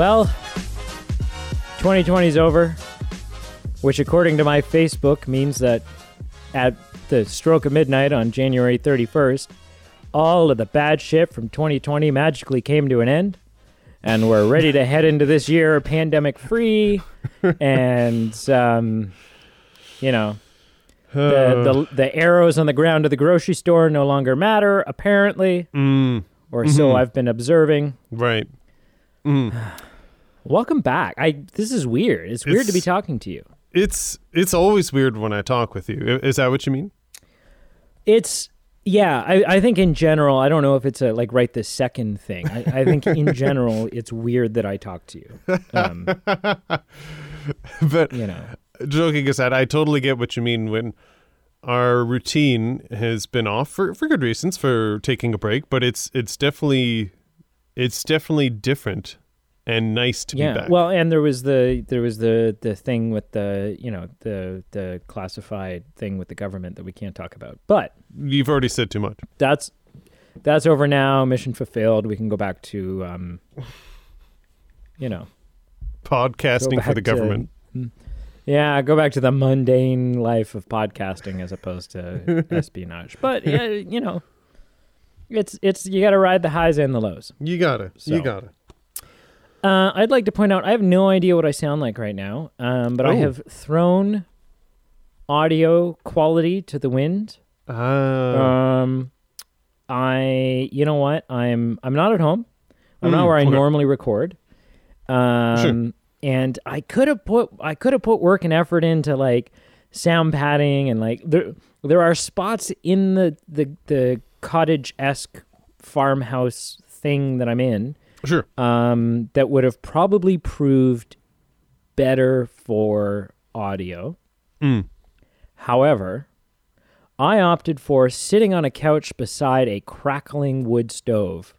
Well, 2020 is over, which, according to my Facebook, means that at the stroke of midnight on January 31st, all of the bad shit from 2020 magically came to an end. And we're ready to head into this year pandemic free. and, um, you know, the, the, the arrows on the ground of the grocery store no longer matter, apparently, Mm, or so I've been observing. right. Mm. Welcome back. I this is weird. It's weird to be talking to you. It's it's always weird when I talk with you. Is that what you mean? It's yeah. I, I think in general, I don't know if it's a like right this second thing. I, I think in general, it's weird that I talk to you. Um, but you know, joking aside, I totally get what you mean when our routine has been off for, for good reasons for taking a break, but it's it's definitely it's definitely different and nice to yeah. be back. Well, and there was the there was the the thing with the you know the the classified thing with the government that we can't talk about. But You've already said too much. that's that's over now. Mission fulfilled. We can go back to um, you know. Podcasting for the back to- government. Yeah, go back to the mundane life of podcasting as opposed to espionage. But yeah, you know, it's it's you got to ride the highs and the lows. You gotta. So- You gotta. Uh, I'd like to point out I have no idea what I sound like right now, um, but I Oh. have thrown audio quality to the wind. Ah. Um, I you know what I'm I'm not at home. I'm not Mm, where I okay. normally record. Um, and I could have put I could have put work and effort into like sound padding and like there there are spots in the the the cottage esque farmhouse thing that I'm in sure. um, that would have probably proved better for audio. Mm. However, I opted for sitting on a couch beside a crackling wood stove.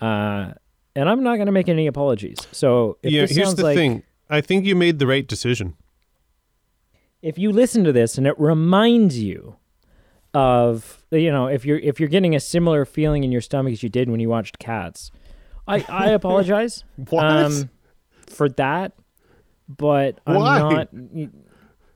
Uh, and I'm not going to make any apologies. So if yeah, here's the like thing. I think you made the right decision. if you listen to this and it reminds you of you know if you're if you're getting a similar feeling in your stomach as you did when you watched Cats, I I apologize. What? um, for that, but I'm Why? not.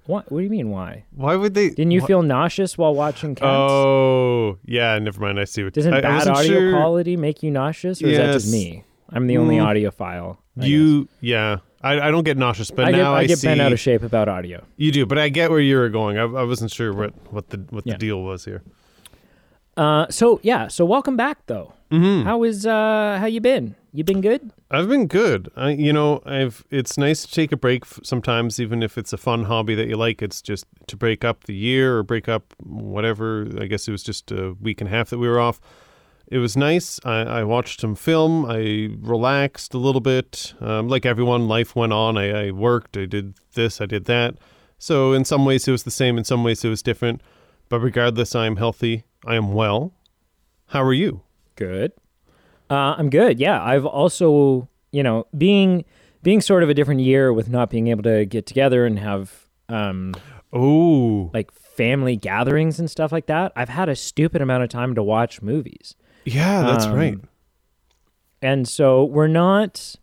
What? What do you mean? Why? Why would they? Didn't you wh- feel nauseous while watching Cats? Oh, yeah. Never mind. I see what. Doesn't I, I bad wasn't audio sure. quality make you nauseous, or is that just me? I'm the only Mm. audiophile. I guess. You, yeah. I, I don't get nauseous, but I get, now I I, get see bent out of shape about audio. you do. But I get where you were going. I, I wasn't sure what what the what Yeah. the deal was here. Uh, so yeah, so welcome back though. Mm-hmm. How is uh how you been? You been good? I've been good. I, you know, I've. It's nice to take a break sometimes, even if it's a fun hobby that you like. It's just to break up the year or break up whatever. I guess it was just a week and a half that we were off. It was nice. I, I watched some film. I relaxed a little bit. Um, like everyone, life went on. I, I worked. I did this. I did that. So in some ways it was the same. In some ways it was different. But regardless, I am healthy. I am well. How are you? Good. Uh, I'm good. Yeah, I've also, you know, being being sort of a different year with not being able to get together and have um Oh, like family gatherings and stuff like that. I've had a stupid amount of time to watch movies. yeah, that's Um, right. And so we're not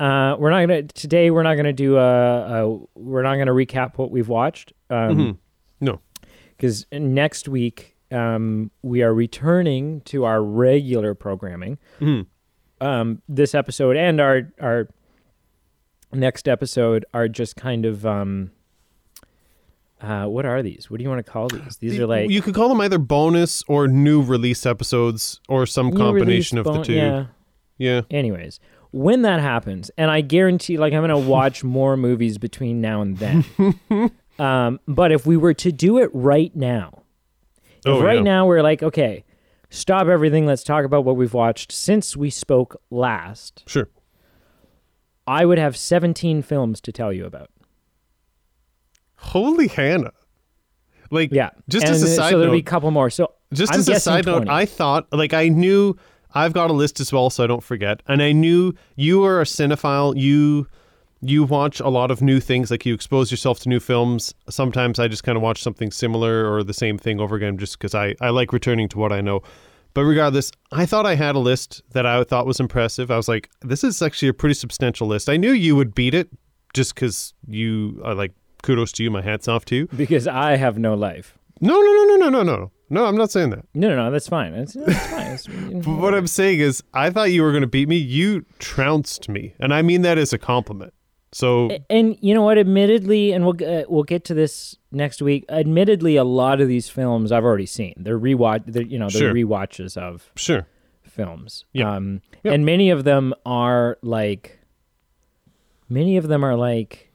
uh we're not going to today we're not going to do a, a we're not going to recap what we've watched. Um Mhm. No. cuz next week um we are returning to our regular programming. Mhm. um, this episode and our our next episode are just kind of um, uh, what are these? What do you want to call these? These are like you could call them either bonus or new release episodes or some combination of release the two. Yeah. Yeah. Anyways, when that happens, and I guarantee, like, I'm gonna watch more movies between now and then. um, but if we were to do it right now, Oh, right yeah. now we're like, okay, stop everything. Let's talk about what we've watched since we spoke last. Sure. I would have 17 films to tell you about. Holy Hannah. Like Yeah. just and as a side so there'll be a couple more. So just I'm as a side 20. note, I thought like I knew I've got a list as well, so I don't forget. And I knew you are a cinephile. You you watch a lot of new things, like you expose yourself to new films. Sometimes I just kind of watch something similar or the same thing over again, just because I I like returning to what I know. But regardless, I thought I had a list that I thought was impressive. I was like, this is actually a pretty substantial list. I knew you would beat it just because you are like, kudos to you. My hat's off to you. Because I have no life. No, no, no, no, no, no, no. No, I'm not saying that. No, no, no. That's fine. That's, that's fine. But what I'm saying is, I thought you were going to beat me. You trounced me. And I mean that as a compliment. So, and you know what? Admittedly, and we'll uh, we'll get to this next week. Admittedly, a lot of these films I've already seen. They're rewatch. They're, you know, they're Sure. rewatches of sure. films. Yeah. Um, Yeah. and many of them are like, many of them are like,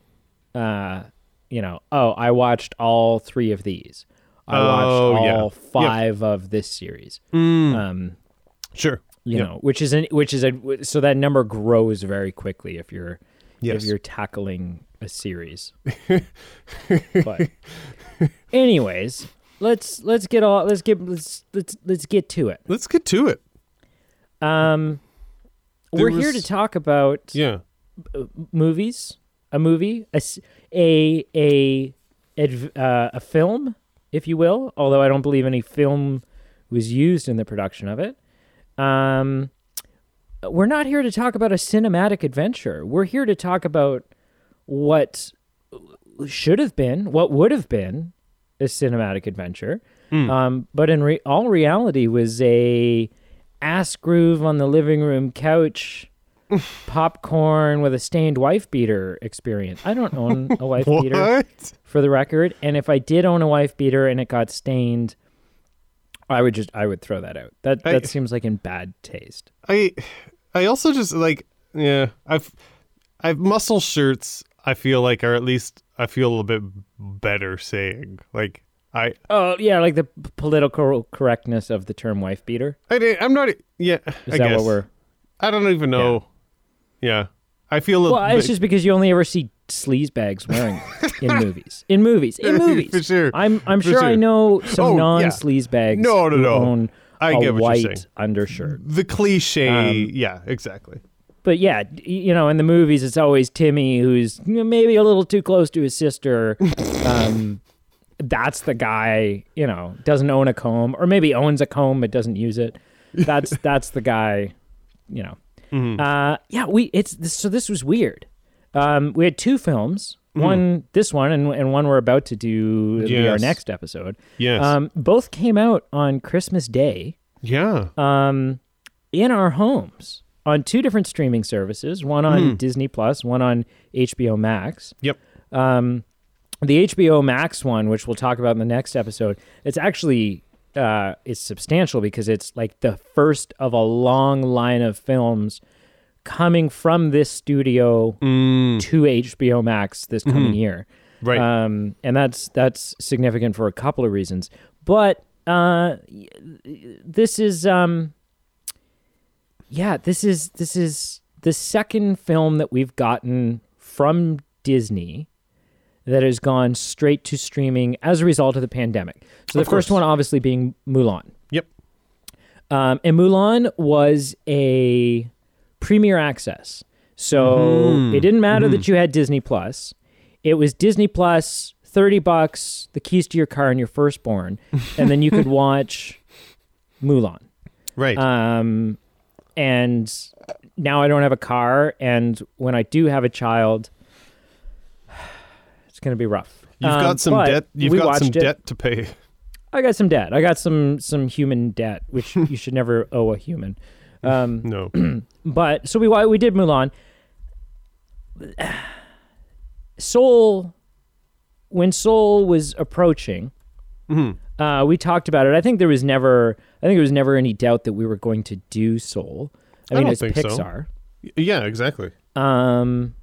uh, you know, oh, I watched all three of these. I watched Oh, all yeah. Yeah. five of this series. Mm, Um, sure. you Yeah. know, which is an which is a so that number grows very quickly if you're Yes. if you're tackling a series. but anyways, let's let's get all let's get let's let's let's get to it. Let's get to it. Um There we're here to talk about Yeah. movies, a movie, a a uh, a film, if you will, although I don't believe any film was used in the production of it. Um, we're not here to talk about a cinematic adventure. We're here to talk about what should have been, what would have been a cinematic adventure, um, but in re- all reality was a ass groove on the living room couch, popcorn with a stained wife beater experience. I don't own a wife beater for the record, and if I did own a wife beater and it got stained, I would just I would throw that out. That I- that seems like in bad taste. I I also just like yeah, I've I've muscle shirts I feel like are at least I feel a little bit better saying. Like I Oh yeah, like the political correctness of the term wife beater. I I'm not yeah, Is I that guess. what we're? I don't even know. Yeah. I feel a Well, it's like- just because you only ever see sleaze bags wearing in movies. In movies. In movies. For sure. I'm I'm For sure, I know some Oh, non sleaze bags. No, no, no. Own I a get what white you're saying. undershirt. the cliche Um, yeah, exactly. But yeah, you know, in the movies, it's always Timmy who's maybe a little too close to his sister. um, that's the guy, you know, doesn't own a comb, or maybe owns a comb but doesn't use it. That's that's the guy, you know. Mhm. Uh, yeah, we it's this, so this was weird. Um, we had two films, Mm-hmm. one this one and and one we're about to do it'll our next episode. Yes. Um, both came out on Christmas Day yeah. um, in our homes on two different streaming services, one on Hmm. Disney Plus, one on HBO Max. Yep. Um, the HBO Max one, which we'll talk about in the next episode, it's actually uh, it's substantial because it's like the first of a long line of films coming from this studio Mm, to HBO Max this coming year. right. Um, and that's that's significant for a couple of reasons. But uh, this is um, yeah, this is this is the second film that we've gotten from Disney that has gone straight to streaming as a result of the pandemic. So the first one, obviously, being Mulan. Yep. Um, and Mulan was a premiere access. So Mhm. it didn't matter that you had Disney Plus. It was Disney Plus, 30 bucks, the keys to your car and your firstborn, and then you could watch Mulan. right. Um, and now I don't have a car, and when I do have a child, it's going to be rough. you've Um, got some debt you've got some it. debt to pay. I got some debt. I got some some human debt, which you should never owe a human. Um, No. but so we we did Mulan. Soul, when Soul was approaching, Mhm. uh, we talked about it. I think there was never, I think there was never any doubt that we were going to do Soul. I, I mean, don't it's think so. Yeah, exactly. Um,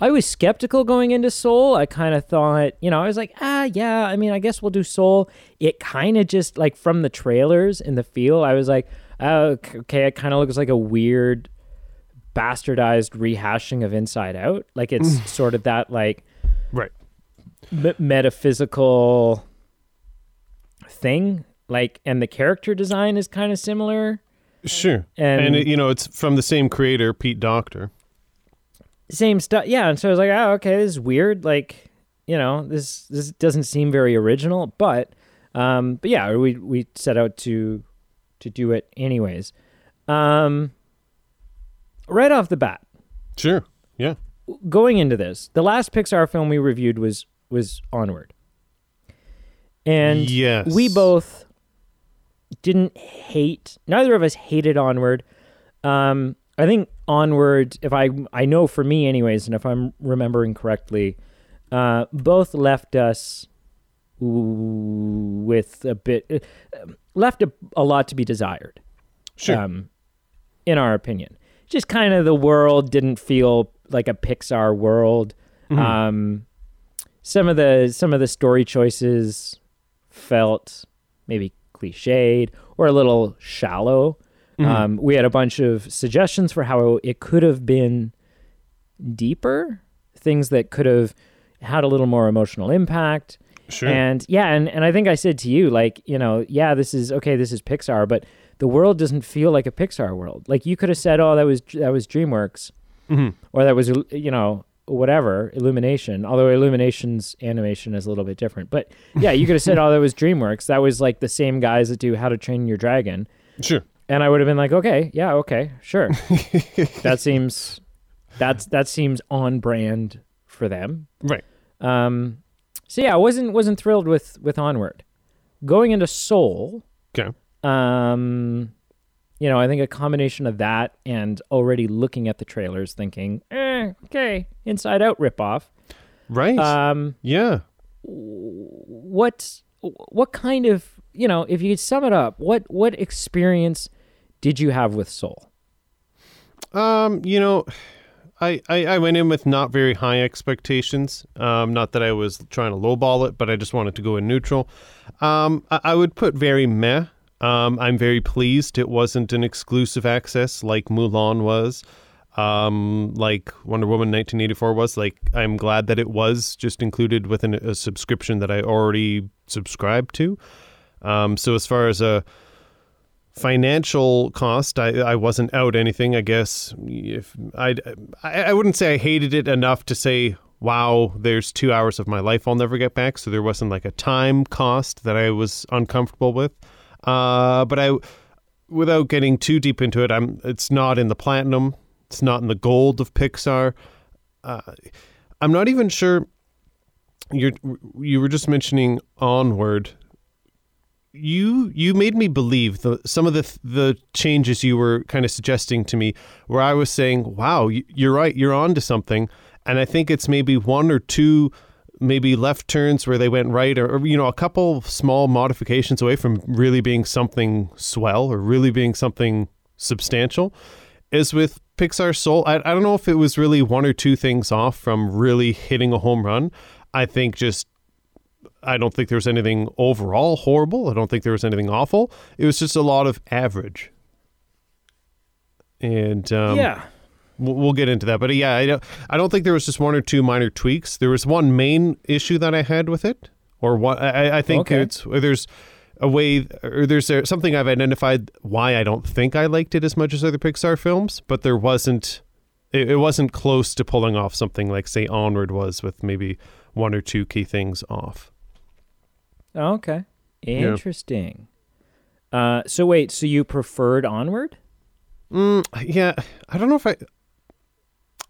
I was skeptical going into Soul. I kind of thought, you know, I was like, ah, yeah. I mean, I guess we'll do Soul. It kind of just like from the trailers and the feel, I was like, oh, okay, it kind of looks like a weird, bastardized rehashing of Inside Out. Like it's sort of that like Right. m- metaphysical thing. Like, and the character design is kind of similar. Sure. And- And, it, you know, it's from the same creator, Pete Docter. Same stuff. Yeah, and so I was like, oh, okay, this is weird. Like, you know, this this doesn't seem very original, but um, but yeah, we we set out to to do it anyways. Um, right off the bat, Sure. Yeah. going into this, the last Pixar film we reviewed was was Onward, and Yes. we both didn't hate. Neither of us hated Onward. Um, I think Onward, if I I know for me anyways, and if I'm remembering correctly, uh, both left us with a bit uh, left a, a lot to be desired Sure. um, in our opinion. Just kind of the world didn't feel like a Pixar world. Um, some of the some of the story choices felt maybe cliched or a little shallow. Um, we had a bunch of suggestions for how it could have been deeper, things that could have had a little more emotional impact. sure. And yeah, and, and I think I said to you, like, you know, yeah, this is okay, this is Pixar, but the world doesn't feel like a Pixar world. Like you could have said, oh, that was that was DreamWorks, Mhm. or that was you know whatever Illumination. Although Illumination's animation is a little bit different, but yeah, you could have said, oh, that was DreamWorks. That was like the same guys that do How to Train Your Dragon, Sure. And I would have been like, okay, yeah, okay, sure. that seems that's that seems on brand for them. Right. Um, so yeah, I wasn't wasn't thrilled with with Onward. Going into Soul, Okay. um, you know, I think a combination of that and already looking at the trailers, thinking, eh, okay, Inside Out ripoff. Right. Um, yeah. what what kind of you know, if you could sum it up, what what experience did you have with Soul? Um, you know, I, I, I went in with not very high expectations. Um, not that I was trying to lowball it, but I just wanted to go in neutral. Um, I, I would put very meh. Um, I'm very pleased it wasn't an exclusive access like Mulan was, um, like Wonder Woman 1984 was. Like, I'm glad that it was just included within a subscription that I already subscribed to. Um, so as far as a financial cost I, I wasn't out anything i guess. If I'd, i i wouldn't say i hated it enough to say wow there's two hours of my life i'll never get back. So there wasn't like a time cost that i was uncomfortable with. Uh but i without getting too deep into it i'm it's not in the platinum. It's not in the gold of pixar. Uh, i'm not even sure you're you were just mentioning onward you you made me believe the some of the the changes you were kind of suggesting to me where I was saying wow you- you're right you're on to something. And I think it's maybe one or two maybe left turns where they went right or, or you know a couple small modifications away from really being something swell or really being something substantial is with Pixar Soul. I, I don't know if it was really one or two things off from really hitting a home run. I think just I don't think there was anything overall horrible. I don't think there was anything awful. It was just a lot of average. And um, yeah, we'll, get into that. But yeah, I don't, I don't think there was just one or two minor tweaks. There was one main issue that I had with it, or what I, I think Okay. it's there's a way or there's a, something I've identified why I don't think I liked it as much as other Pixar films, but there wasn't. It, it wasn't close to pulling off something like say Onward was with maybe one or two key things off. Okay, interesting. Uh, so wait, so you preferred Onward? Mm, yeah, I don't know if I.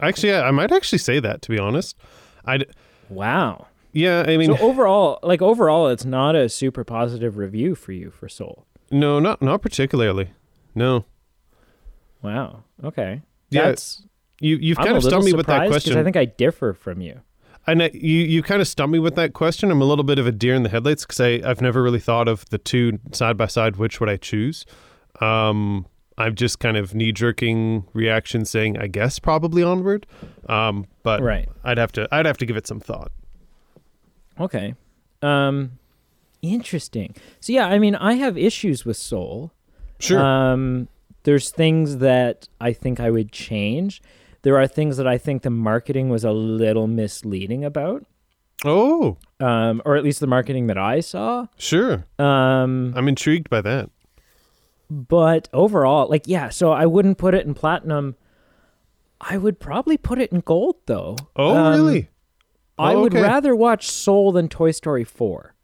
Actually, yeah, I might actually say that to be honest. I Wow. yeah, I mean, So overall, like overall, it's not a super positive review for you for Soul. no, not not particularly. No, Wow. Okay. Yeah, That's you you've I'm kind of stumped me with that question. I think I differ from you. And I, you you kind of stumped me with that question. I'm a little bit of a deer in the headlights because I I've never really thought of the two side by side. Which would I choose? Um, I'm just kind of knee jerking reaction saying I guess probably onward. Um, but Right. I'd have to I'd have to give it some thought. Okay. Um, interesting. So yeah, I mean, I have issues with Soul. Sure. Um, there's things that I think I would change. There are things that I think the marketing was a little misleading about, oh, um, or at least the marketing that I saw. sure. Um, I'm intrigued by that. but overall, like, yeah, so I wouldn't put it in platinum. I would probably put it in gold, though. Oh, Um, really? I Oh, would okay. rather watch Soul than Toy Story 4.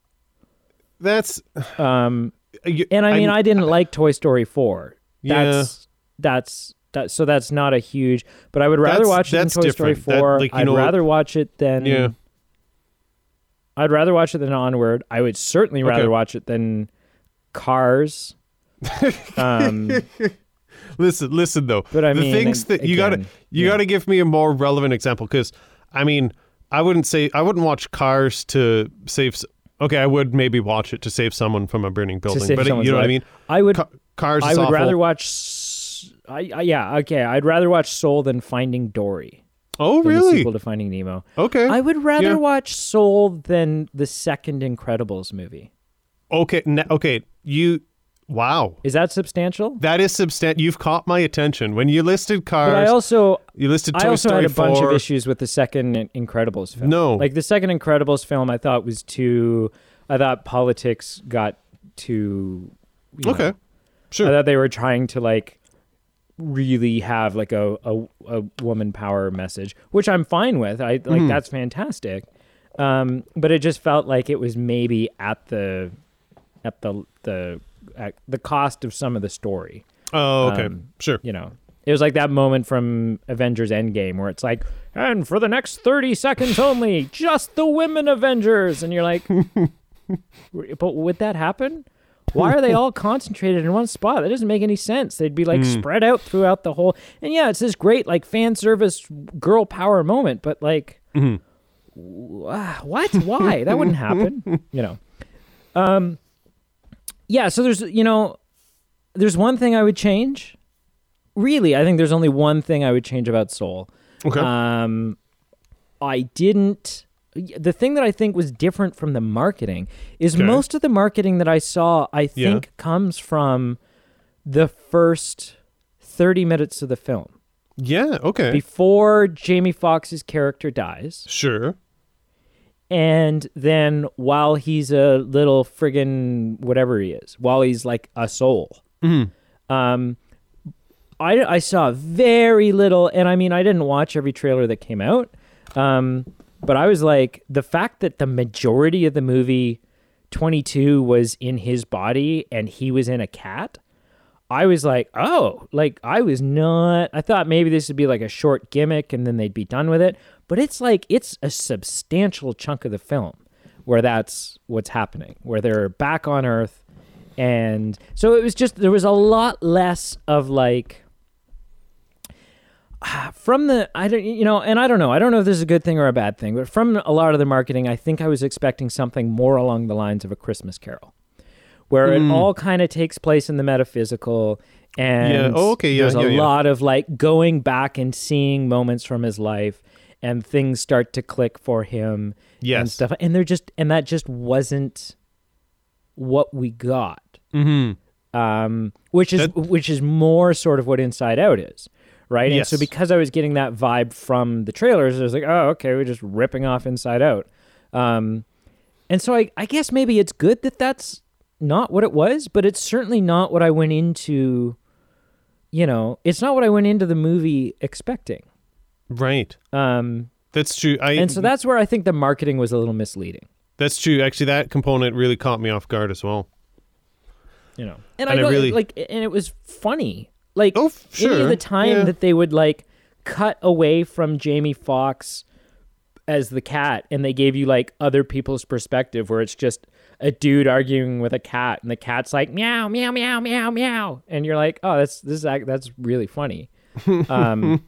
That's Um, you- And I mean, I'm- I didn't like Toy Story 4. Yeah. That's that's that so that's not a huge but I would rather That's- watch it than Toy Story different. That, 4. like, I'd know- rather watch it than Yeah. I'd rather watch it than Onward. I would certainly rather Okay. watch it than Cars. um, listen, listen though. But I the mean, things that you gotta you yeah. gotta give me a more relevant example because I mean I wouldn't say I wouldn't watch Cars to save. Okay, I would maybe watch it to save someone from a burning building, but it- you know what I mean. I would Ca- Cars. I would awful. rather watch I, I yeah, okay. I'd rather watch Soul than Finding Dory. Oh, really? sequel to Finding Nemo. Okay. I would rather Yeah. watch Soul than the second Incredibles movie. okay. okay. You. Wow. Is that substantial? That is substantial. You've caught my attention when you listed Cars. But I also you listed Toy I also Story had a bunch of issues with the second Incredibles film. No. like the second Incredibles film, I thought was too. I thought politics got too. you know, Okay. Sure. I thought they were trying to like really have like a a, a woman power message, which I'm fine with. I like that's fantastic. Um, but it just felt like it was maybe at the at the the at the cost of some of the story. oh, okay. um, sure. You know, it was like that moment from Avengers Endgame where it's like, and for the next 30 seconds only, just the women Avengers. And you're like, but would that happen? Why are they all concentrated in one spot? That doesn't make any sense. They'd be like spread out throughout the whole. And yeah, it's this great like fan service girl power moment, but like, wh- what? Why? that wouldn't happen. You know. Um. Yeah. So there's you know, there's one thing I would change. Really, I think there's only one thing I would change about Soul. Okay. Um, I didn't. The thing that I think was different from the marketing is Okay. most of the marketing that I saw, I Yeah. think, comes from the first 30 minutes of the film. yeah. Okay. Before Jamie Foxx's character dies, sure. and then while he's a little friggin' whatever he is, while he's like a soul. Hmm. Um, I, I saw very little, and I mean, I didn't watch every trailer that came out. Um, but I was like, the fact that the majority of the movie 22 was in his body and he was in a cat, I was like, oh, like I was not. I thought maybe this would be like a short gimmick and then they'd be done with it. But it's like, it's a substantial chunk of the film where that's what's happening, where they're back on Earth. And so it was just, there was a lot less of like, from the I don't you know and I don't know I don't know if this is a good thing or a bad thing but from a lot of the marketing I think I was expecting something more along the lines of a Christmas Carol where it all kind of takes place in the metaphysical and Yeah. Oh, okay. Yeah, there's a yeah, yeah. lot of like going back and seeing moments from his life and things start to click for him and stuff and they're just and that just wasn't what we got Mm-hmm. um, which is That- which is more sort of what Inside Out is, right? And so because I was getting that vibe from the trailers, I was like, oh, okay, we're just ripping off Inside Out, um, and so I, I guess maybe it's good that that's not what it was, but it's certainly not what I went into. You know, it's not what I went into the movie expecting. Right. Um, That's true. I and so that's where I think the marketing was a little misleading. that's true. Actually, that component really caught me off guard as well. you know and, And i it don't- really- like and it was funny like Oh, f- any of the time Yeah. that they would like cut away from jamie Foxx as the cat and they gave you like other people's perspective where it's just a dude arguing with a cat and the cat's like meow meow meow meow meow and you're like oh that's this is that's really funny. Um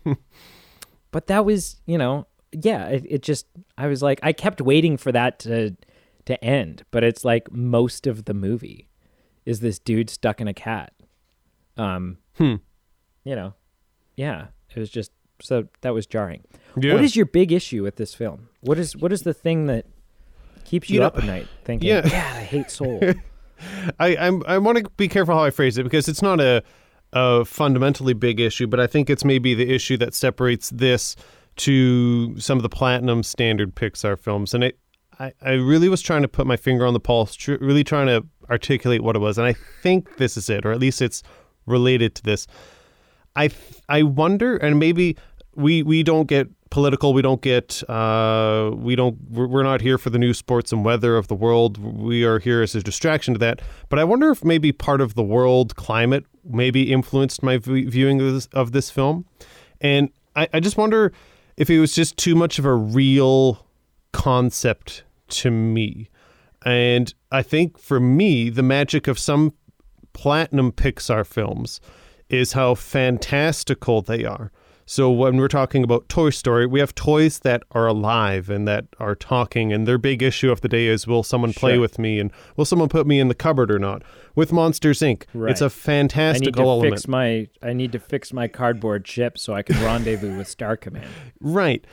but that was you know yeah it, it just i was like i kept waiting for that to to end but it's like most of the movie is this dude stuck in a cat. Um Hmm. you know yeah it was just so that was jarring Yeah. what is your big issue with this film what is what is the thing that keeps you, You know, up at night thinking yeah. yeah i hate soul I I'm, I want to be careful how I phrase it because it's not a a fundamentally big issue, but I think it's maybe the issue that separates this to some of the platinum standard Pixar films, and it. I, I really was trying to put my finger on the pulse, tr- really trying to articulate what it was, and I think this is it, or at least it's related to this. I I wonder, and maybe we we don't get political. We don't get. Uh, we don't. We're not here for the new sports, and weather of the world. We are here as a distraction to that. But I wonder if maybe part of the world climate maybe influenced my viewing of this, of this film, and I, I just wonder if it was just too much of a real concept to me. And I think for me, the magic of some platinum Pixar films is how fantastical they are. So when we're talking about Toy Story, we have toys that are alive and that are talking, and their big issue of the day is will someone play Sure. with me and will someone put me in the cupboard or not? With Monsters Inc., Right. it's I need to element. fix my I need to fix my cardboard ship so I can rendezvous with Star Command. Right.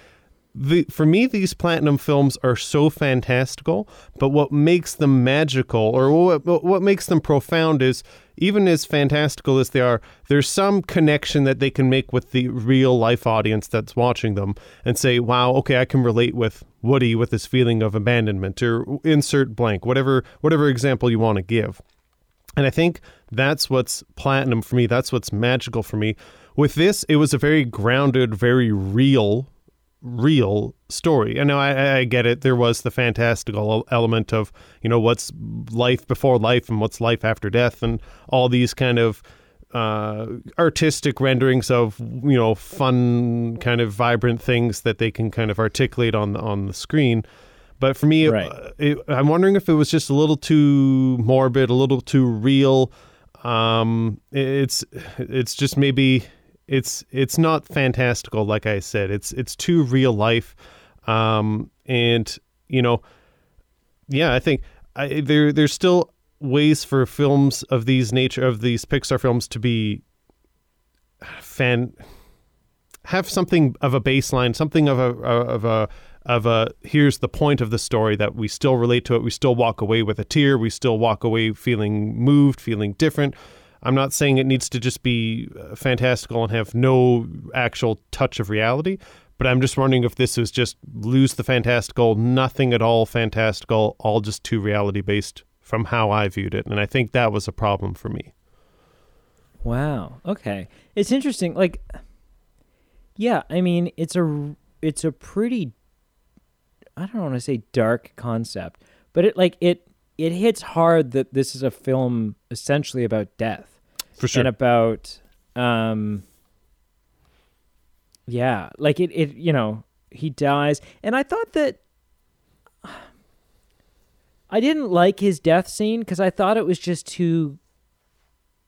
The for me these platinum films are so fantastical, but what makes them magical or what what makes them profound is even as fantastical as they are, there's some connection that they can make with the real life audience that's watching them and say, "Wow, okay, I can relate with Woody with this feeling of abandonment or insert blank, whatever whatever example you want to give." And I think that's what's platinum for me. That's what's magical for me. With this, it was a very grounded, very real, real story. I know I, I- get it. There was the fantastical element of, you know, what's life before life and what's life after death and all these kind of uh, artistic renderings of, you know, fun, kind of vibrant things that they can kind of articulate on the, on the screen. But for me, Right. uh, it, I'm wondering if it was just a little too morbid, a little too real. Um, it's it's just maybe it's it's not fantastical, like I said. It's it's too real life, um, and you know, yeah, I think I, there there's still ways for films of these nature of these Pixar films to be fan have something of a baseline, something of a of a of a here's the point of the story that we still relate to it. We still walk away with a tear. We still walk away feeling moved, feeling different. I'm not saying it needs to just be uh, fantastical and have no actual touch of reality, but I'm just wondering if this is just lose the fantastical, nothing at all fantastical, all just too reality based from how I viewed it. And I think that was a problem for me. Wow. Okay. It's interesting. Like, yeah. I mean, it's a it's a pretty. I don't want to say dark concept, but it like it it hits hard that this is a film essentially about death For sure. and about um. Yeah, like it. It you know he dies, and I thought that. I didn't like his death scene because I thought it was just too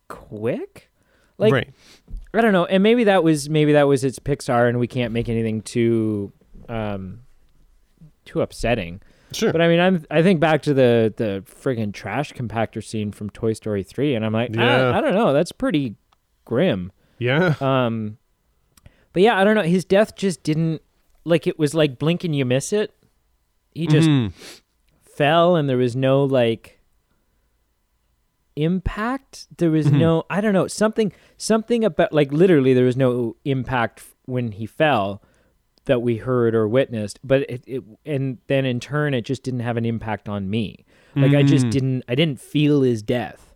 quick. Like right. I don't know, and maybe that was maybe that was it's Pixar, and we can't make anything too, um, too upsetting. Sure. But I mean, I'm I think back to the the friggin' trash compactor scene from Toy Story three, and I'm like, Yeah. I, I don't know, that's pretty grim. yeah. Um, but yeah, I don't know. His death just didn't like it was like blink and you miss it. He just Mhm. fell, and there was no like impact. There was Mhm. no I don't know something something about like literally there was no impact when he fell that we heard or witnessed. But it, it and then in turn it just didn't have an impact on me. Like I just Mm. didn't I didn't feel his death.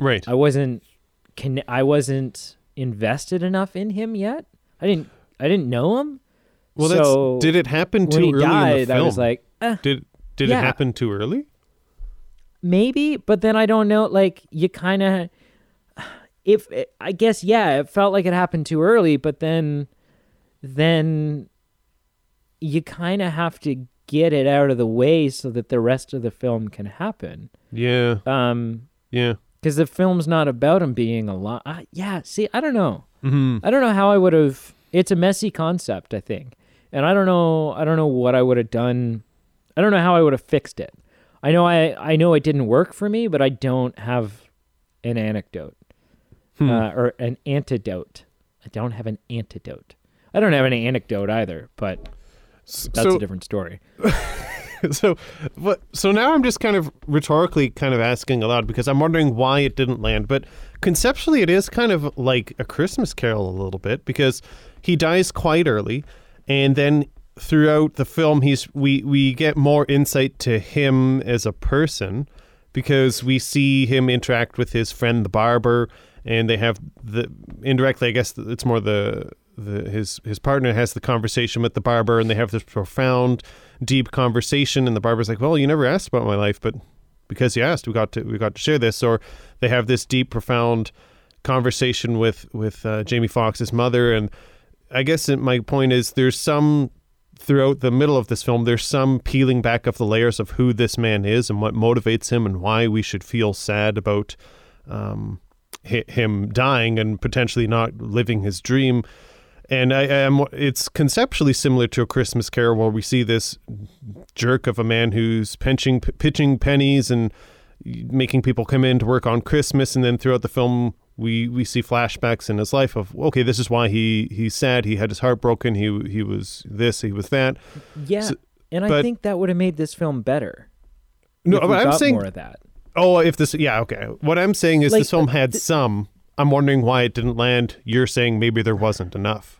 Right. I wasn't can I wasn't invested enough in him yet. I didn't I didn't know him. Well, so that's, did it happen too early in the film? I was like, eh, did did yeah. it happen too early? maybe, but then I don't know. Like you kind of, if I guess yeah, it felt like it happened too early, but then, then you kind of have to get it out of the way so that the rest of the film can happen. Yeah, Um, yeah. because the film's not about him being alive. Uh, yeah, see, I don't know. hmm I don't know how I would have. It's a messy concept, I think, and I don't know. I don't know what I would have done. I don't know how I would have fixed it. I know I I know it didn't work for me, but I don't have an anecdote Hmm. uh, or an antidote. I don't have an antidote. I don't have any anecdote either, but that's so, a different story. so, what? So now I'm just kind of rhetorically kind of asking aloud because I'm wondering why it didn't land. But conceptually, it is kind of like a Christmas Carol a little bit because he dies quite early, and then throughout the film, he's we we get more insight to him as a person because we see him interact with his friend the barber, and they have the indirectly, I guess it's more the the his his partner has the conversation with the barber, and they have this profound, deep conversation, and the barber's like, "Well, you never asked about my life, but because you asked, we got to we got to share this." Or they have this deep, profound conversation with with uh, Jamie Foxx's mother, and I guess my point is there's some throughout the middle of this film, there's some peeling back of the layers of who this man is and what motivates him and why we should feel sad about um, him dying and potentially not living his dream. And I am. It's conceptually similar to a Christmas Carol, where we see this jerk of a man who's pinching pitching pennies and making people come in to work on Christmas, and then throughout the film, we we see flashbacks in his life of okay, this is why he he's sad. He had his heart broken. He he was this. He was that. Yeah, so, and I think that would have made this film better. No, but I'm saying more of that. Oh, if this, yeah, okay. What I'm saying is like, this film uh, had th- some. I'm wondering why it didn't land. You're saying maybe there wasn't enough.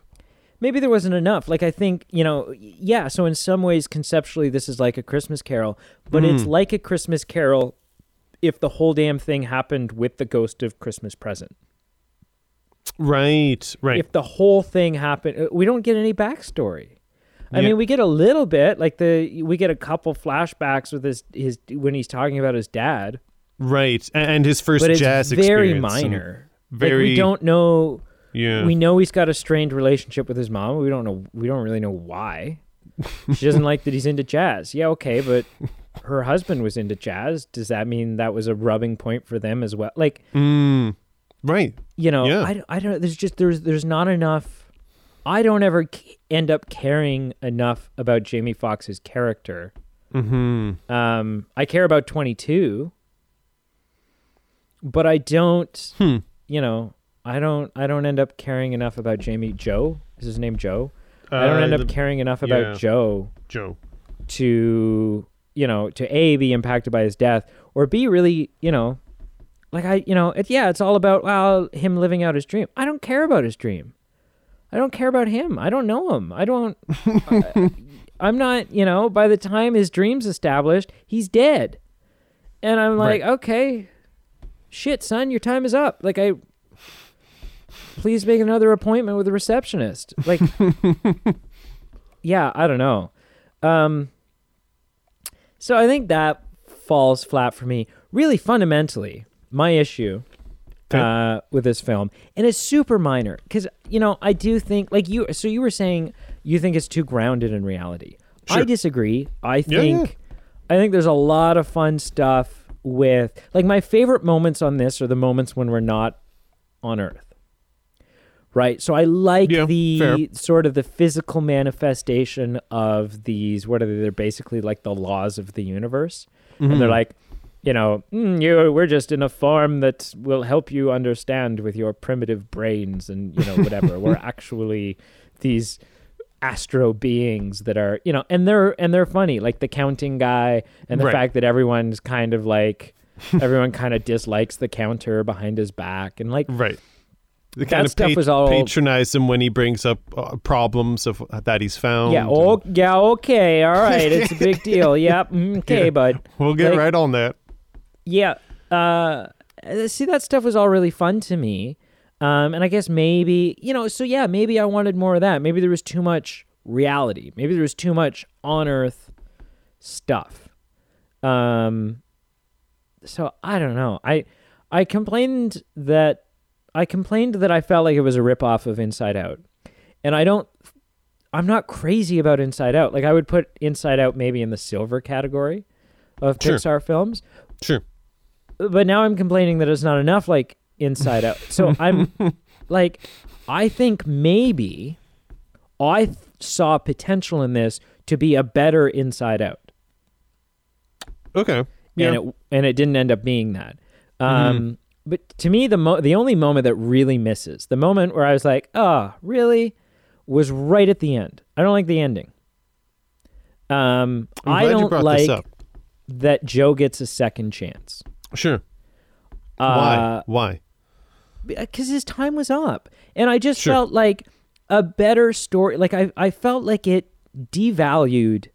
Maybe there wasn't enough. Like I think you know, yeah. So in some ways, conceptually, this is like a Christmas Carol, but mm. it's hmm. like a Christmas Carol if the whole damn thing happened with the ghost of Christmas present. Right, right. If the whole thing happened, uh, we don't get any backstory. I yeah. mean, we get a little bit, like the we get a couple flashbacks with his his when he's talking about his dad. Right, and his first but jazz it's very minor. Very, like we don't know. Yeah, we know he's got a strained relationship with his mom. We don't know. We don't really know why. she doesn't like that he's into jazz. Yeah, okay, but her husband was into jazz. Does that mean that was a rubbing point for them as well? Like, mm, right? You know, yeah. I, I don't. There's just there's there's not enough. I don't ever end up caring enough about Jamie Foxx's character. Mm-hmm. Um, I care about 22, but I don't. Hmm. You know, I don't. I don't end up caring enough about Jamie. Joe is his name. Joe. Uh, I don't end up the, caring enough about yeah. Joe. Joe. To you know, to A, be impacted by his death, or B, really, you know, like I, you know, it, yeah, it's all about, well, him living out his dream. I don't care about his dream. I don't care about him. I don't know him. I don't, I, I'm not, you know, by the time his dream's established, he's dead. And I'm like, right. okay, shit, son, your time is up. Like, I, please make another appointment with a receptionist. Like, yeah, I don't know. Um, so I think that falls flat for me. Really, fundamentally, my issue okay. uh, with this film, and it's super minor because you know I do think like you. So you were saying you think it's too grounded in reality. Sure. I disagree. I think yeah, yeah. I think there's a lot of fun stuff with like my favorite moments on this are the moments when we're not on Earth right? So I like yeah, the fair. sort of the physical manifestation of these. What are they? They're basically like the laws of the universe, mm-hmm. and they're mm-hmm. like, you know, mm, you we're just in a form that will help you understand with your primitive brains and you know whatever. we're actually these astro beings that are you know and they're and they're funny like the counting guy and the right. fact that everyone's kind of like everyone kind of dislikes the counter behind his back and like right the kind of stuff pat- was all patronize him when he brings up uh, problems of uh, that he's found. Yeah. Oh, yeah. Okay. All right. It's a big deal. Yep. Mm, okay, yeah. bud. We'll get like, right on that. Yeah. Uh, see, that stuff was all really fun to me. Um, and I guess maybe you know. So yeah, maybe I wanted more of that. Maybe there was too much reality. Maybe there was too much on Earth stuff. Um. So I don't know. I I complained that I complained that I felt like it was a ripoff of Inside Out. And I don't I'm not crazy about Inside Out. Like I would put Inside Out maybe in the silver category of sure. Pixar films. Sure. But now I'm complaining that it's not enough like Inside Out. So I'm like I think maybe I th- saw potential in this to be a better Inside Out. Okay. Yeah. And it and it didn't end up being that. Um mm-hmm but to me, the mo- the only moment that really misses, the moment where I was like, "Oh, really," was right at the end. I don't like the ending. Um, I don't like that Joe gets a second chance. Sure. Uh, Why? Why? Because his time was up, and I just sure. felt like a better story. Like I, I felt like it devalued